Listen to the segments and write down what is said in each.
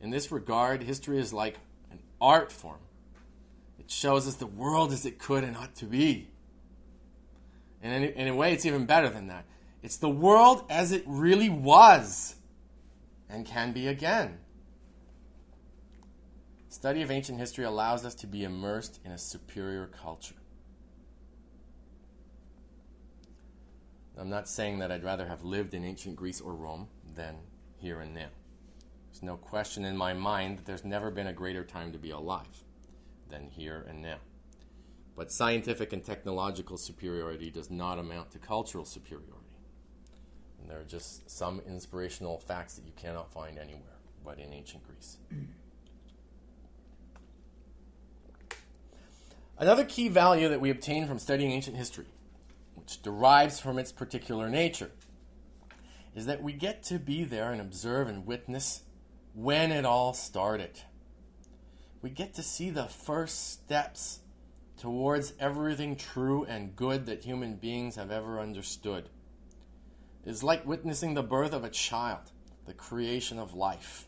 In this regard, history is like an art form. It shows us the world as it could and ought to be. And in, a way, it's even better than that. It's the world as it really was and can be again. Study of ancient history allows us to be immersed in a superior culture. I'm not saying that I'd rather have lived in ancient Greece or Rome than here and now. There's no question in my mind that there's never been a greater time to be alive than here and now. But scientific and technological superiority does not amount to cultural superiority. And there are just some inspirational facts that you cannot find anywhere but in ancient Greece. Another key value that we obtain from studying ancient history, which derives from its particular nature, is that we get to be there and observe and witness when it all started. We get to see the first steps towards everything true and good that human beings have ever understood. It is like witnessing the birth of a child, the creation of life.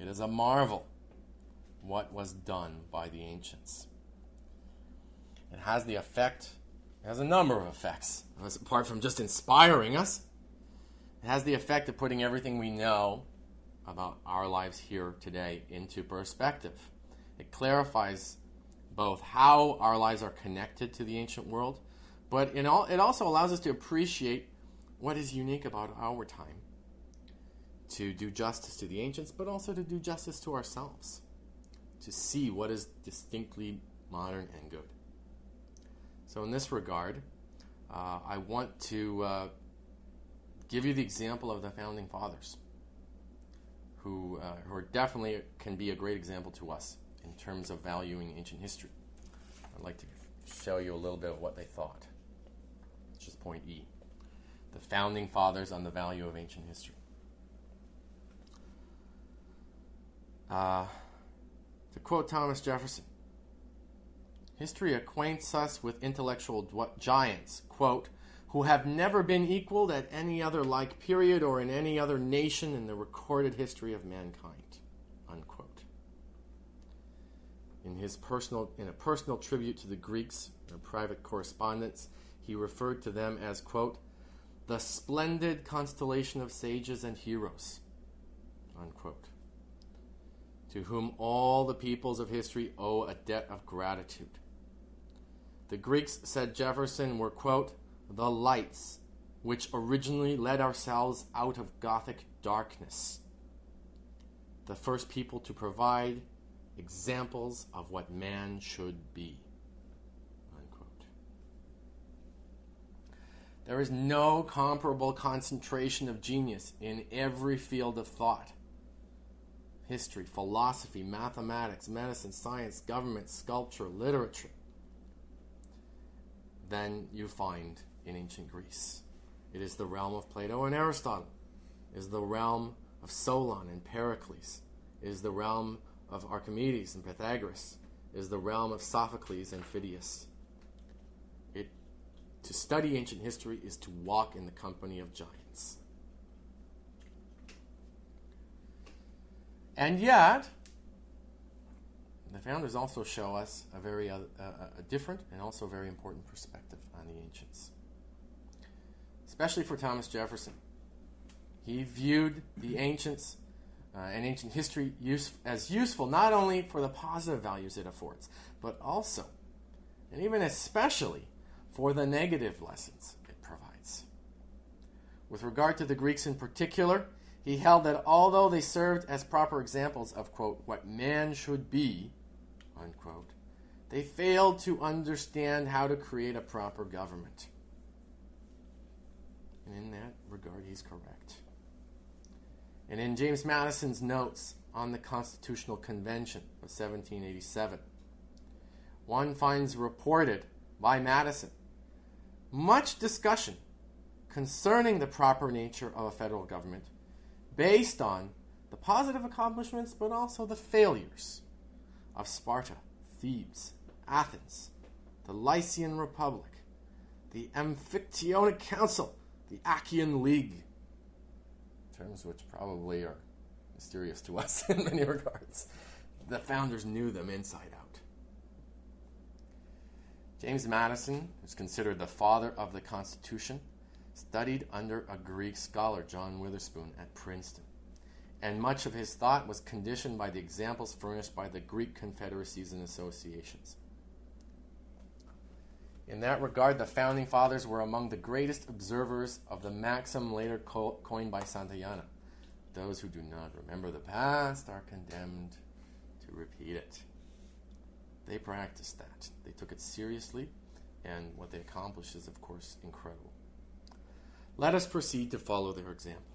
It is a marvel what was done by the ancients. It has the effect, it has a number of effects, apart from just inspiring us. It has the effect of putting everything we know about our lives here today into perspective. It clarifies both how our lives are connected to the ancient world, but it also allows us to appreciate what is unique about our time, to do justice to the ancients, but also to do justice to ourselves, to see what is distinctly modern and good. So, in this regard, uh, I want to uh, give you the example of the founding fathers, who, uh, who are definitely can be a great example to us in terms of valuing ancient history. I'd like to show you a little bit of what they thought. It's just point E. The founding fathers on the value of ancient history. Uh, to quote Thomas Jefferson, History acquaints us with intellectual giants, quote, who have never been equaled at any other like period or in any other nation in the recorded history of mankind, unquote. In his personal, in a personal tribute to the Greeks, in a private correspondence, he referred to them as, quote, the splendid constellation of sages and heroes, unquote, to whom all the peoples of history owe a debt of gratitude. The Greeks, said Jefferson, were, quote, the lights which originally led ourselves out of Gothic darkness. The first people to provide examples of what man should be. Unquote. There is no comparable concentration of genius in every field of thought history, philosophy, mathematics, medicine, science, government, sculpture, literature than you find in ancient Greece. It is the realm of Plato and Aristotle. It is the realm of Solon and Pericles. It is the realm of Archimedes and Pythagoras. It is the realm of Sophocles and Phidias. It, to study ancient history is to walk in the company of giants. And yet, the founders also show us a very uh, a different and also very important perspective on the ancients, especially for Thomas Jefferson. He viewed the ancients uh, and ancient history use, as useful not only for the positive values it affords, but also, and even especially, for the negative lessons it provides. With regard to the Greeks in particular, he held that although they served as proper examples of, quote, what man should be, unquote, they failed to understand how to create a proper government. And in that regard, he's correct. And in James Madison's notes on the Constitutional Convention of 1787, one finds reported by Madison much discussion concerning the proper nature of a federal government based on the positive accomplishments but also the failures of Sparta, Thebes, Athens, the Lycian Republic, the Amphictyonic Council, the Achaean League, terms which probably are mysterious to us in many regards. The founders knew them inside out. James Madison, who's considered the father of the Constitution, studied under a Greek scholar, John Witherspoon, at Princeton. And much of his thought was conditioned by the examples furnished by the Greek confederacies and associations. In that regard, the founding fathers were among the greatest observers of the maxim later co- coined by Santayana those who do not remember the past are condemned to repeat it. They practiced that. They took it seriously, and what they accomplished is, of course, incredible. Let us proceed to follow their example.